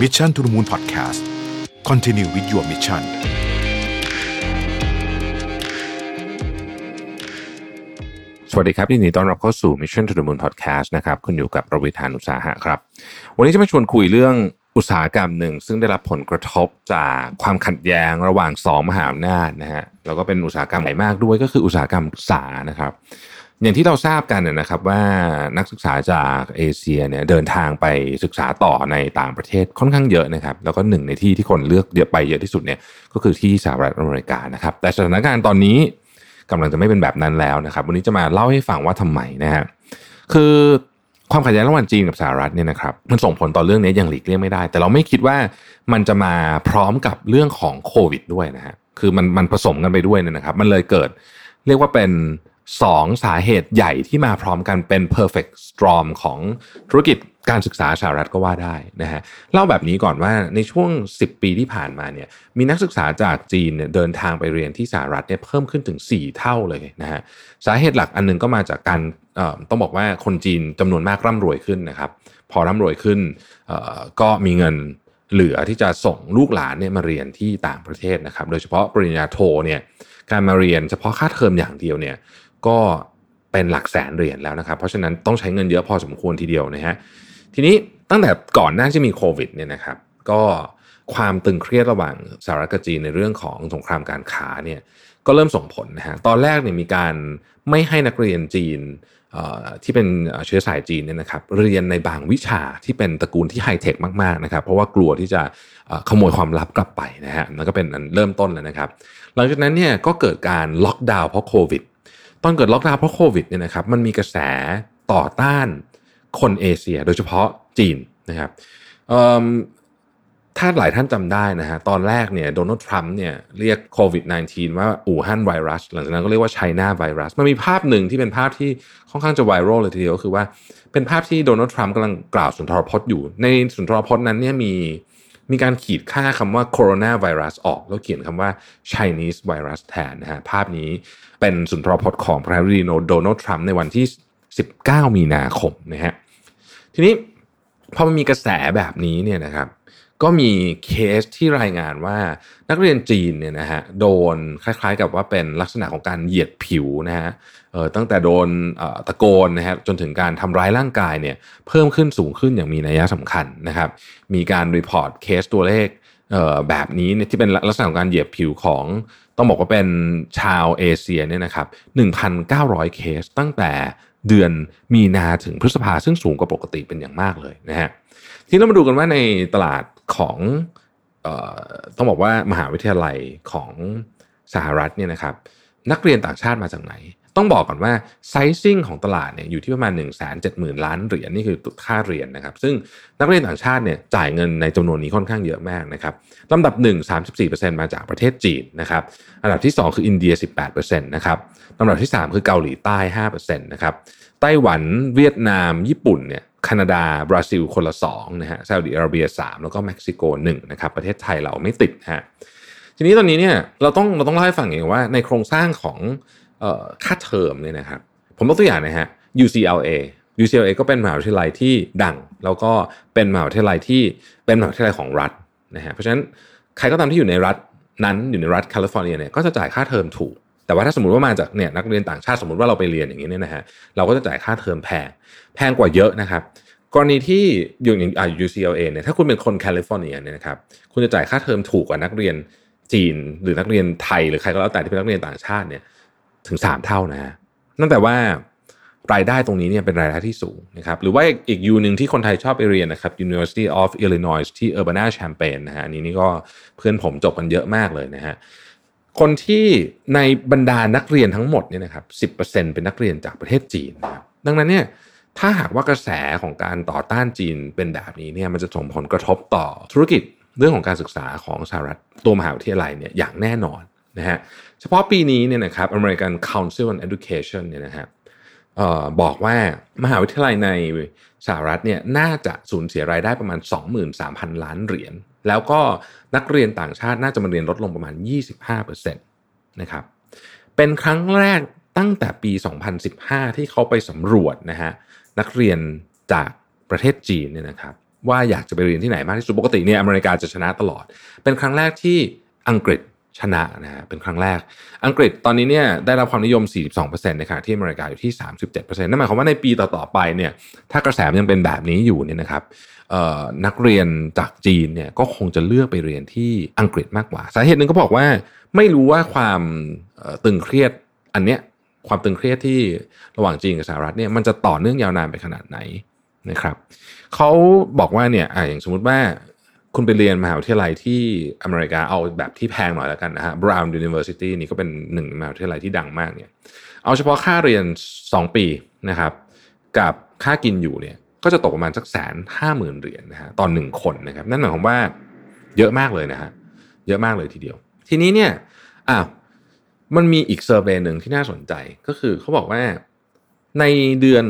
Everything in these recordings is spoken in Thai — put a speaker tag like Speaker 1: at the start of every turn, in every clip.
Speaker 1: Mission to the Moon Podcast Continue with your mission
Speaker 2: สวัสดีครับยินดีต้อนรับเข้าสู่ Mission to the Moon Podcast นะครับคุณอยู่กับประวิธานอุตสาหะครับ วันนี้จะมาชวนคุยเรื่องอุตสาหกรรมหนึ่ง ซึ่งได้รับผลกระทบจากความขัดแย้งระหว่างสองมหาอำนาจนะฮะแล้วก็เป็นอุตสาหกรรมใหญ่มากด้วยก็คืออุตสาหกรรมศึกษานะครับ อย่างที่เราทราบกันนะครับว่านักศึกษาจากเอเชียเนี่ยเดินทางไปศึกษาต่อในต่างประเทศค่อนข้างเยอะนะครับ แล้วก็หนึ่งในที่ที่คนเลือกเยอะไปเยอะที่สุดเนี่ยก็คือที่สหรัฐอเมริกานะครับ แต่สถานการณ์ตอนนี้กำลังจะไม่เป็นแบบนั้นแล้วนะครับ วันนี้จะมาเล่าให้ฟังว่าทำไมนะฮะคือความขัดแย้งระหว่างจีนกับสหรัฐเนี่ยนะครับมันส่งผลต่อเรื่องนี้อย่างหลีกเลี่ยงไม่ได้ แต่เราไม่คิดว่ามันจะมาพร้อมกับเรื่องของโควิดด้วยนะฮะคือมันมันผสมกันไปด้วยเนี่ยนะครับ มันเลยเกิด เรียกว่าเป็น สองสาเหตุใหญ่ที่มาพร้อมกันเป็น perfect storm ของธุรกิจการศึกษาสหรัฐก็ว่าได้นะฮะเล่าแบบนี้ก่อนว่าในช่วง 10 ปีที่ผ่านมาเนี่ยมีนักศึกษาจากจีนเนี่ยเดินทางไปเรียนที่สหรัฐเนี่ยเพิ่มขึ้นถึง 4 เท่าเลยนะฮะสาเหตุหลักอันหนึงก็มาจากการต้องบอกว่าคนจีนจำนวนมากร่ำรวยขึ้นนะครับพอร่ำรวยขึ้นก็มีเงินเหลือที่จะส่งลูกหลานเนี่ยมาเรียนที่ต่างประเทศนะครับ โดยเฉพาะปริญญาโทเนี่ยการมาเรียนเฉพาะค่าเทอมอย่างเดียวเนี่ย ก็เป็นหลักแสนเหรียญแล้วนะครับ เพราะฉะนั้นต้องใช้เงินเยอะพอสมควรทีเดียวนะฮะทีนี้ตั้งแต่ก่อนหน้าที่มีโควิดเนี่ยนะครับ ก็ความตึงเครียดระหว่างสหรัฐกับจีนในเรื่องของสงครามการค้าเนี่ยก็เริ่มส่งผลนะฮะตอนแรกเนี่ยมีการไม่ให้นักเรียนจีนที่เป็นเชื้อสายจีนเนี่ยนะครับเรียนในบางวิชาที่เป็นตระกูลที่ไฮเทคมากๆนะครับ เพราะว่ากลัวที่จะขโมยความลับกลับไปนะฮะนั่นก็เป็นอันเริ่มต้นแล้วนะครับ หลังจากนั้นเนี่ยก็เกิดการล็อกดาวน์เพราะโควิด ตอนเกิดล็อกดาวน์เพราะโควิดเนี่ยนะครับมันมีกระแสต่อต้านคนเอเชีย โดยเฉพาะจีนนะครับถ้าหลายท่านจำได้นะฮะตอนแรกเนี่ยโดนัลด์ทรัมป์เนี่ยเรียกโควิด -19 ว่าอู่ฮั่นไวรัส หลังจากนั้นก็เรียกว่าไชน่าไวรัส มันมีภาพหนึ่งที่เป็นภาพที่ค่อนข้างจะไวรัลเลยทีเดียวก็คือว่าเป็นภาพที่โดนัลด์ทรัมป์กำลังกล่าวสุนทรพจน์อยู่ ในสุนทรพจน์นั้นเนี่ยมี มีการขีดค่าคำว่าโคโรนาไวรัสออกแล้วเขียนคำว่า Chinese virus แทนนะฮะภาพนี้เป็นสุนทรพจน์ของประธานาธิบดีโดนัลด์ทรัมป์ในวันที่ 19 มีนาคมนะฮะทีนี้พอมันมีกระแสแบบนี้เนี่ยนะครับ ก็มีเคสที่รายงานว่านักเรียนจีนเนี่ยนะฮะโดนคล้ายๆกับว่าเป็นลักษณะของการเหยียดผิวนะฮะเออตั้งแต่โดนตะโกนนะฮะจนถึงการทำร้ายร่างกายเนี่ยเพิ่มขึ้นสูงขึ้นอย่างมีนัยสำคัญนะครับ มีการ report เคสตัวเลขแบบนี้เนี่ยที่เป็นลักษณะของการเหยียดผิวของต้องบอกว่าเป็นชาวเอเชียเนี่ยนะครับ 1,900 เคสตั้งแต่เดือนมีนาถึงพฤษภาซึ่งสูงกว่าปกติเป็นอย่างมากเลยนะฮะทีนี้เรามาดูกันว่าในตลาด ของออต้องบอกว่ามหาวิทยาลัยของสหรัฐเนี่ยนะครับนักเรียนต่างชาติมาจากไหน ต้องบอกก่อนว่าไซซิ่งของตลาดเนี่ยอยู่ที่ประมาณ 1 7 0 0 0 0 ล้านเหรียญนี่คือค่าเรียนนะครับ ซึ่งนักเรียนต่างชาติเนี่ยจ่ายเงินในจำนวนนี้ค่อนข้างเยอะมากนะครับลำดับ 1 34%มาจากประเทศจีนนะครับอันดับที่ 2 คืออินเดีย 18%นะครับลำดับที่ 3 คือเกาหลีใต้5%นะครับไต้หวันเวียดนาม ญี่ปุ่นเนี่ย แคนาดา บราซิล คนละ2นะฮะซาอุดิอาระเบีย 3 แล้วก็เม็กซิโก1นะครับ ประเทศไทยเราไม่ติดฮะ ทีนี้ตอนนี้เนี่ยเราต้องเราต้องเล่าให้ฟังอย่างว่าในโครงสร้างของออค่าเทอมเนี่ยนะครับ ผมยกตัวอย่างนะฮะ UCLA UCLA ก็เป็นมหาวิทยาลัยที่ดัง แล้วก็เป็นมหาวิทยาลัยที่เป็นมหาวิทยาลัยของรัฐนะฮะ เพราะฉะนั้นใครก็ตามที่อยู่ในรัฐนั้นอยู่ในรัฐแคลิฟอร์เนียเนี่ยก็จะจ่ายค่าเทอมถูก แต่ว่าถ้าสมมติว่ามาจากเนี่ยนักเรียนต่างชาติสมมติว่าเราไปเรียนอย่างนี้เนี่ยนะฮะเราก็จะจ่ายค่าเทอมแพงแพงกว่าเยอะนะครับกรณีที่อยู่อย่างอ่า UCLA เนี่ยถ้าคุณเป็นคนแคลิฟอร์เนียเนี่ยนะครับคุณจะจ่ายค่าเทอมถูกกว่านักเรียนจีน หรือนักเรียนไทยหรือใครก็แล้วแต่ที่เป็นนักเรียนต่างชาติเนี่ยถึง 3 เท่านะฮะนั่นแต่ว่ารายได้ตรงนี้เนี่ยเป็นรายได้ที่สูงนะครับหรือว่าอีก U หนึ่งที่คนไทยชอบไปเรียนนะครับ University of Illinois ที่ Urbana Champaign นะฮะอันนี้นี่ก็เพื่อนผมจบกันเยอะมากเลยนะฮะ คนที่ในบรรดานักเรียนทั้งหมดเนี่ยนะครับ10%เป็นนักเรียนจากประเทศจีนนะครับดังนั้นเนี่ยถ้าหากว่ากระแสของการต่อต้านจีนเป็นแบบนี้เนี่ยมันจะส่งผลกระทบต่อธุรกิจเรื่องของการศึกษาของสหรัฐตัวมหาวิทยาลัยเนี่ยอย่างแน่นอนนะฮะเฉพาะปีนี้เนี่ยนะครับ American Council on Education เนี่ยนะครับเอ่อบอกว่ามหาวิทยาลัยในสหรัฐเนี่ยน่าจะสูญเสียรายได้ประมาณ 23,000 ล้านเหรียญ แล้วก็นักเรียนต่างชาติน่าจะมาเรียนลดลงประมาณ 25%นะครับเป็นครั้งแรกตั้งแต่ปี 2015 ที่เขาไปสำรวจนะฮะนักเรียนจากประเทศจีนเนี่ยนะครับว่าอยากจะไปเรียนที่ไหนมากที่สุดปกติเนี่ยอเมริกาจะชนะตลอด เป็นครั้งแรกที่อังกฤษ ชนะนะฮะเป็นครั้งแรก อังกฤษตอนนี้เนี่ยได้รับความนิยม 42%ในขณะที่อเมริกาอยู่ที่ 37%นั่นหมายความว่าในปีต่อๆไปเนี่ยถ้ากระแสยังเป็นแบบนี้อยู่เนี่ยนะครับนักเรียนจากจีนเนี่ยก็คงจะเลือกไปเรียนที่อังกฤษมากกว่า สาเหตุหนึ่งก็บอกว่าไม่รู้ว่าความตึงเครียดอันเนี้ยความตึงเครียดที่ระหว่างจีนกับสหรัฐเนี่ยมันจะต่อเนื่องยาวนานไปขนาดไหนนะครับเขาบอกว่าเนี่ยอย่างสมมติว่า คุณไปเรียนมหาวิทยาลัยที่อเมริกาเอาแบบที่แพงหน่อยแล้วกันนะฮะ Brown University นี่ก็เป็นหนึ่งมหาวิทยาลัยที่ดังมากเนี่ย เอาเฉพาะค่าเรียน 2 ปีนะครับ กับค่ากินอยู่เนี่ย ก็จะตกประมาณสักแสนห้าหมื่นเหรียญนะฮะตอนหนึ่งคนนะครับ นั่นหมายความว่าเยอะมากเลยนะฮะเยอะมากเลยทีเดียว ทีนี้เนี่ยอ้าวมันมีอีกเซอร์เวยหนึ่งที่น่าสนใจก็คือเขาบอกว่าในเดือน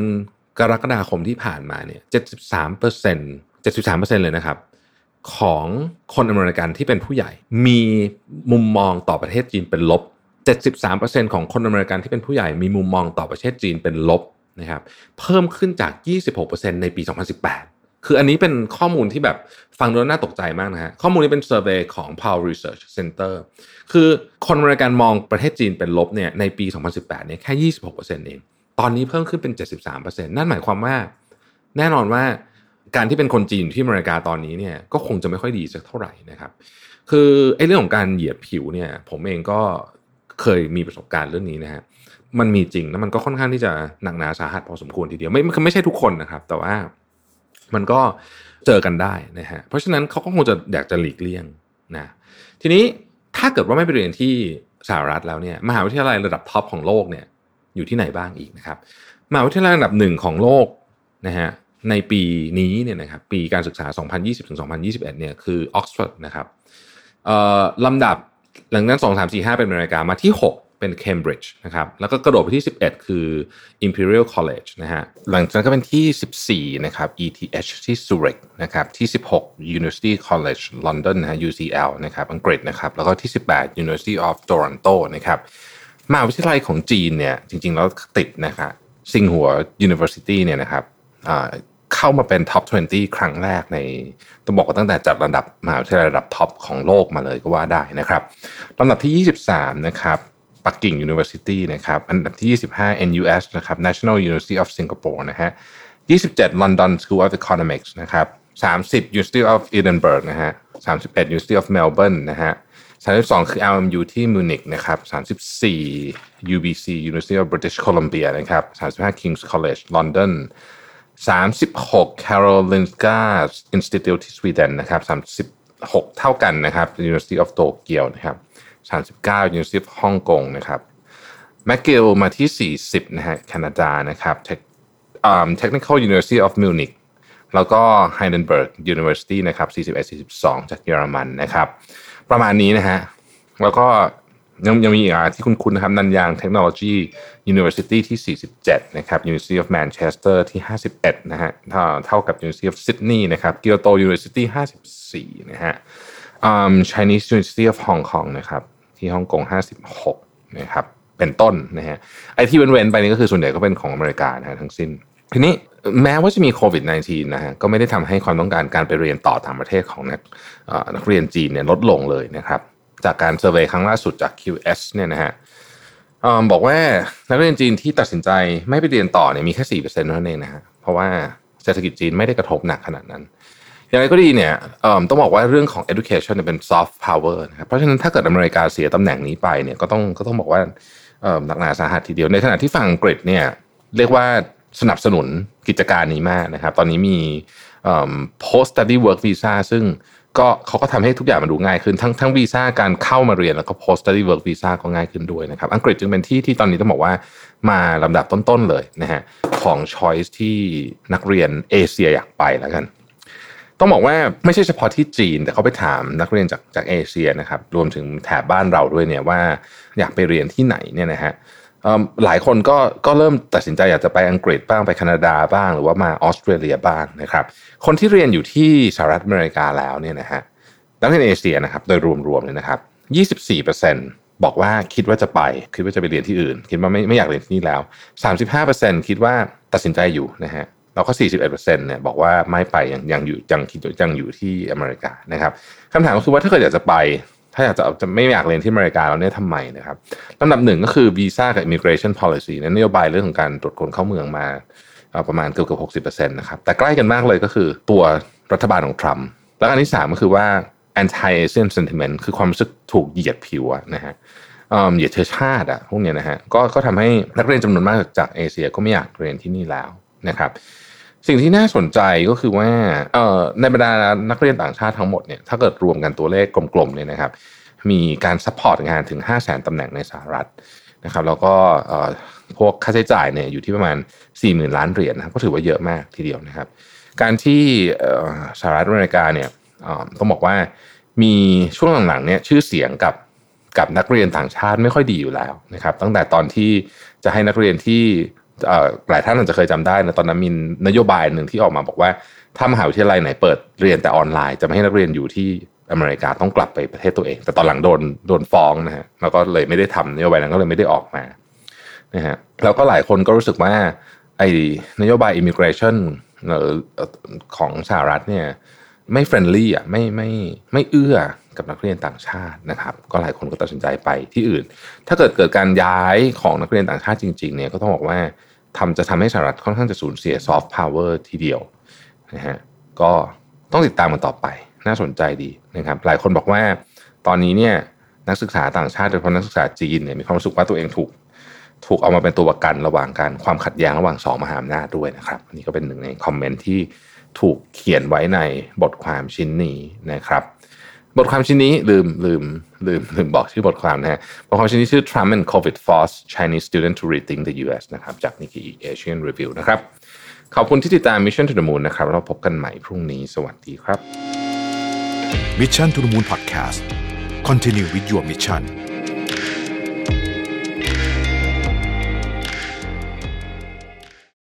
Speaker 2: กรกฎาคมที่ผ่านมาเนี่ยเจ็ดสิบสามเปอร์เซ็นต์เจ็ดสิบสามเปอร์เซ็นเลยนะครับ ของคนอเมริกันที่เป็นผู้ใหญ่ มีมุมมองต่อประเทศจีนเป็นลบ 73%ของคนอเมริกันที่เป็นผู้ใหญ่มีมุมมองต่อประเทศจีนเป็นลบนะครับเพิ่มขึ้นจาก 26%ในปี 2018 คืออันนี้เป็นข้อมูลที่แบบฟังดูน่าตกใจมากนะฮะข้อมูลนี้เป็นเซอร์เวยของ Powell Research Center คือคนอเมริกันมองประเทศจีนเป็นลบเนี่ยในปี 2018 เนี่ยแค่ 26%เอง ตอนนี้เพิ่มขึ้นเป็น 73%นั่นหมายความว่า แน่นอนว่า การที่เป็นคนจีนที่อเมริกาตอนนี้เนี่ยก็คงจะไม่ค่อยดีสักเท่าไหร่นะครับ คือไอ้เรื่องของการเหยียดผิวเนี่ย ผมเองก็เคยมีประสบการณ์เรื่องนี้นะฮะมันมีจริงแล้วมันก็ค่อนข้างที่จะหนักหนาสาหัสพอสมควรทีเดียวไม่ไม่ใช่ทุกคนนะครับ แต่ว่ามันก็เจอกันได้นะฮะเพราะฉะนั้นเขาก็คงจะอยากจะหลีกเลี่ยงนะทีนี้ถ้าเกิดว่าไม่ไปเรียนที่สหรัฐแล้วเนี่ยมหาวิทยาลัยระดับท็อปของโลกเนี่ยอยู่ที่ไหนบ้างอีกนะครับมหาวิทยาลัยระดับหนึ่งของโลกนะฮะ ในปีนี้เนี่ยนะครับปีการศึกษา 2020-2021เนี่ยคือออกซฟอร์ดนะครับลำดับหลังนั้น 2 3 4 5 เป็นอเมริกามาที่ 6 เป็น Cambridge นะครับแล้วก็กระโดดไปที่ 11 คือ Imperial College นะฮะหลังจากนั้นก็เป็นที่ 14 นะครับ ETH ที่ Zurich นะครับที่ 16 University College London นะฮะ UCL นะครับอังกฤษนะครับแล้วก็ที่ 18 University of Toronto นะครับมหาวิทยาลัยของจีนเนี่ยจริงๆ แล้วติดนะครับซิงหัว University เนี่ยนะครับ เข้ามาเป็นท็อป 20 ครั้งแรกในต้องบอกว่าตั้งแต่จัดระดับมหาวิทยาลัยระดับท็อปของโลกมาเลยก็ว่าได้นะครับลำดับที่ 23 นะครับปักกิ่ง University นะครับอันดับที่ 25 NUS นะครับ National University of Singapore นะฮะ27 London School of Economics นะครับ30 University of Edinburgh นะฮะ31 University of Melbourne นะฮะ32 คือ LMU ที่มิวนิกนะครับ34 UBC University of British Columbia นะครับ35 King's College London 36 Karolinska Institute ที่สวีเดนนะครับ36 เท่ากันนะครับ University of Tokyo นะครับ39 University of Hong Kong นะครับแม c เกลมาที่ 40นะฮะแคนาดานะครับ Technical University of Munich แล้วก็ Heidelberg University นะครับ41 42 จากเยอรมันนะครับ ประมาณนี้นะฮะแล้วก็ ยังยังมีอีกอะที่คุณคุณนะครับนันยางเทคโนโลยี University ที่ 47 นะครับ University of Manchester ที่ 51 นะฮะเท่ากับ University of Sydney นะครับ Kyoto University 54 นะฮะ um, Chinese University of Hong Kong นะครับที่ฮ่องกง 56 นะครับเป็นต้นนะฮะไอที่เว้นๆไปนี่ก็คือส่วนใหญ่ก็เป็นของอเมริกานะฮะทั้งสิ้น ทีนี้แม้ว่าจะมีโควิด -19 นะฮะก็ไม่ได้ทำให้ความต้องการการไปเรียนต่อต่างประเทศของนักนักเรียนจีนเนี่ยลดลงเลยนะครับ จากการ survey ครั้งล่าสุดจาก QS เนี่ยนะฮะบอกว่านักเรียนจีนที่ตัดสินใจไม่ไปเรียนต่อเนี่ยมีแค่สี่เปอร์เซ็นต์เท่านั้นเองนะฮะเพราะว่าเศรษฐกิจจีนไม่ได้กระทบหนักขนาดนั้น อย่างไรก็ดีเนี่ยต้องบอกว่าเรื่องของ education เป็น soft power นะครับเพราะฉะนั้นถ้าเกิดอเมริกาเสียตำแหน่งนี้ไปเนี่ยก็ต้องก็ต้องบอกว่าหนักหนาสาหัสทีเดียวในขณะที่ฝั่งอังกฤษเนี่ยเรียกว่าสนับสนุนกิจการนี้มากนะครับ ตอนนี้มี post study work visa ซึ่ง ก็เขาก็ทำให้ทุกอย่างมันดูง่ายขึ้นทั้งทั้งวีซ่าการเข้ามาเรียนแล้วก็ post study work visa ก็ง่ายขึ้นด้วยนะครับ อังกฤษจึงเป็นที่ที่ตอนนี้ต้องบอกว่ามาลำดับต้นๆเลยนะฮะของ choice ที่นักเรียนเอเชียอยากไปแล้วกัน ต้องบอกว่าไม่ใช่เฉพาะที่จีน แต่เขาไปถามนักเรียนจากจากเอเชียนะครับรวมถึงแถบบ้านเราด้วยเนี่ยว่าอยากไปเรียนที่ไหนเนี่ยนะฮะ หลายคนก็ก็เริ่มตัดสินใจอยากจะไปอังกฤษบ้างไปแคนาดาบ้าง หรือว่ามาออสเตรเลียบ้างนะครับ คนที่เรียนอยู่ที่สหรัฐอเมริกาแล้วเนี่ยนะฮะนักเรียนเอเชียนะครับโดยรวมๆเลยนะครับ 24%บอกว่าคิดว่าจะไป คิดว่าจะไปเรียนที่อื่น คิดว่าไม่ไม่อยากเรียนที่นี่แล้ว 35%คิดว่าตัดสินใจอยู่นะฮะแล้วก็ 41%เนี่ยบอกว่าไม่ไปยังยังอยู่ยังคิดยังอยู่ที่อเมริกานะครับคำถามก็คือว่าถ้าเกิดอยากจะไป ถ้าอยากจะจะไม่อยากเรียนที่อเมริกาแล้วเนี่ยทำไมนะครับลำดับหนึ่งก็คือวีซ่ากับ immigration policy นโยบายเรื่องของการตรวจคนเข้าเมืองมาประมาณเกือบเกือบหกสิบเปอร์เซ็นต์นะครับแต่ใกล้กันมากเลยก็คือตัวรัฐบาลของทรัมป์แล้วอันที่สามก็คือว่า anti-Asian sentiment คือความรู้สึกถูกเหยียดผิวนะฮะเหยียดเชื้อชาติอะพวกเนี้ยนะฮะก็ก็ทำให้นักเรียนจำนวนมากจากเอเชียก็ไม่อยากเรียนที่นี่แล้วนะครับ สิ่งที่น่าสนใจก็คือว่าในบรรดานักเรียนต่างชาติทั้งหมดเนี่ยถ้าเกิดรวมกันตัวเลขกลมๆเนี่ยนะครับ มีการ support งานถึง 5 0 0 0 0 0ตำแหน่งในสหรัฐนะครับ แล้วก็พวกค่าใช้จ่ายเนี่ยอยู่ที่ประมาณ 40,000 ล้านเหรียญนะครับก็ถือว่าเยอะมากทีเดียวนะครับ การที่สหรัฐอเมริกาเนี่ยต้องบอกว่ามีช่วงหลังๆเนี่ยชื่อเสียงกับกับนักเรียนต่างชาติไม่ค่อยดีอยู่แล้วนะครับ ตั้งแต่ตอนที่จะให้นักเรียนที่ หลายท่านอาจจะเคยจำได้นะตอนนั้นมีนโยบายหนึ่งที่ออกมาบอกว่าถ้ามหาวิทยาลัยไหนเปิดเรียนแต่ออนไลน์ จะไม่ให้นักเรียนอยู่ที่อเมริกาต้องกลับไปประเทศตัวเอง แต่ตอนหลังโดนโดนฟ้องนะฮะแล้วก็เลยไม่ได้ทำนโยบายนั้นก็เลยไม่ได้ออกมานะฮะแล้วก็หลายคนก็รู้สึกว่าไอ้นโยบาย immigration ของสหรัฐเนี่ยไม่ friendly อะไม่ไม่ไม่เอื้อกับนักเรียนต่างชาตินะครับ ก็หลายคนก็ตัดสินใจไปที่อื่น ถ้าเกิดเกิดการย้ายของนักเรียนต่างชาติจริง ๆ เนี่ยก็ต้องบอกว่า ทำจะทำให้สหรัฐค่อนข้างจะสูญเสียซอฟต์พาวเวอร์ทีเดียวนะฮะก็ต้องติดตามมันต่อไปน่าสนใจดีนะครับหลายคนบอกว่าตอนนี้เนี่ยนักศึกษาต่างชาติโดยเฉพาะนักศึกษาจีนเนี่ยมีความรู้สึกว่าตัวเองถูกถูกเอามาเป็นตัวประกันระหว่างการความขัดแย้งระหว่างสองมหาอำนาจด้วยนะครับอันนี้ก็เป็นหนึ่งในคอมเมนต์ที่ถูกเขียนไว้ในบทความชิ้นนี้นะครับ บทความชิ้นนี้ลืมลืมลืมลืมบอกชื่อบทความนะฮะบทความชิ้นนี้ชื่อ Trump and COVID Force Chinese Student to Rethink the U.S. นะครับจาก Nikkei Asian Review นะครับ ขอบคุณที่ติดตาม Mission to the Moon นะครับเราพบกันใหม่พรุ่งนี้สวัสดีครับ
Speaker 1: Mission to the Moon Podcast Continue with your mission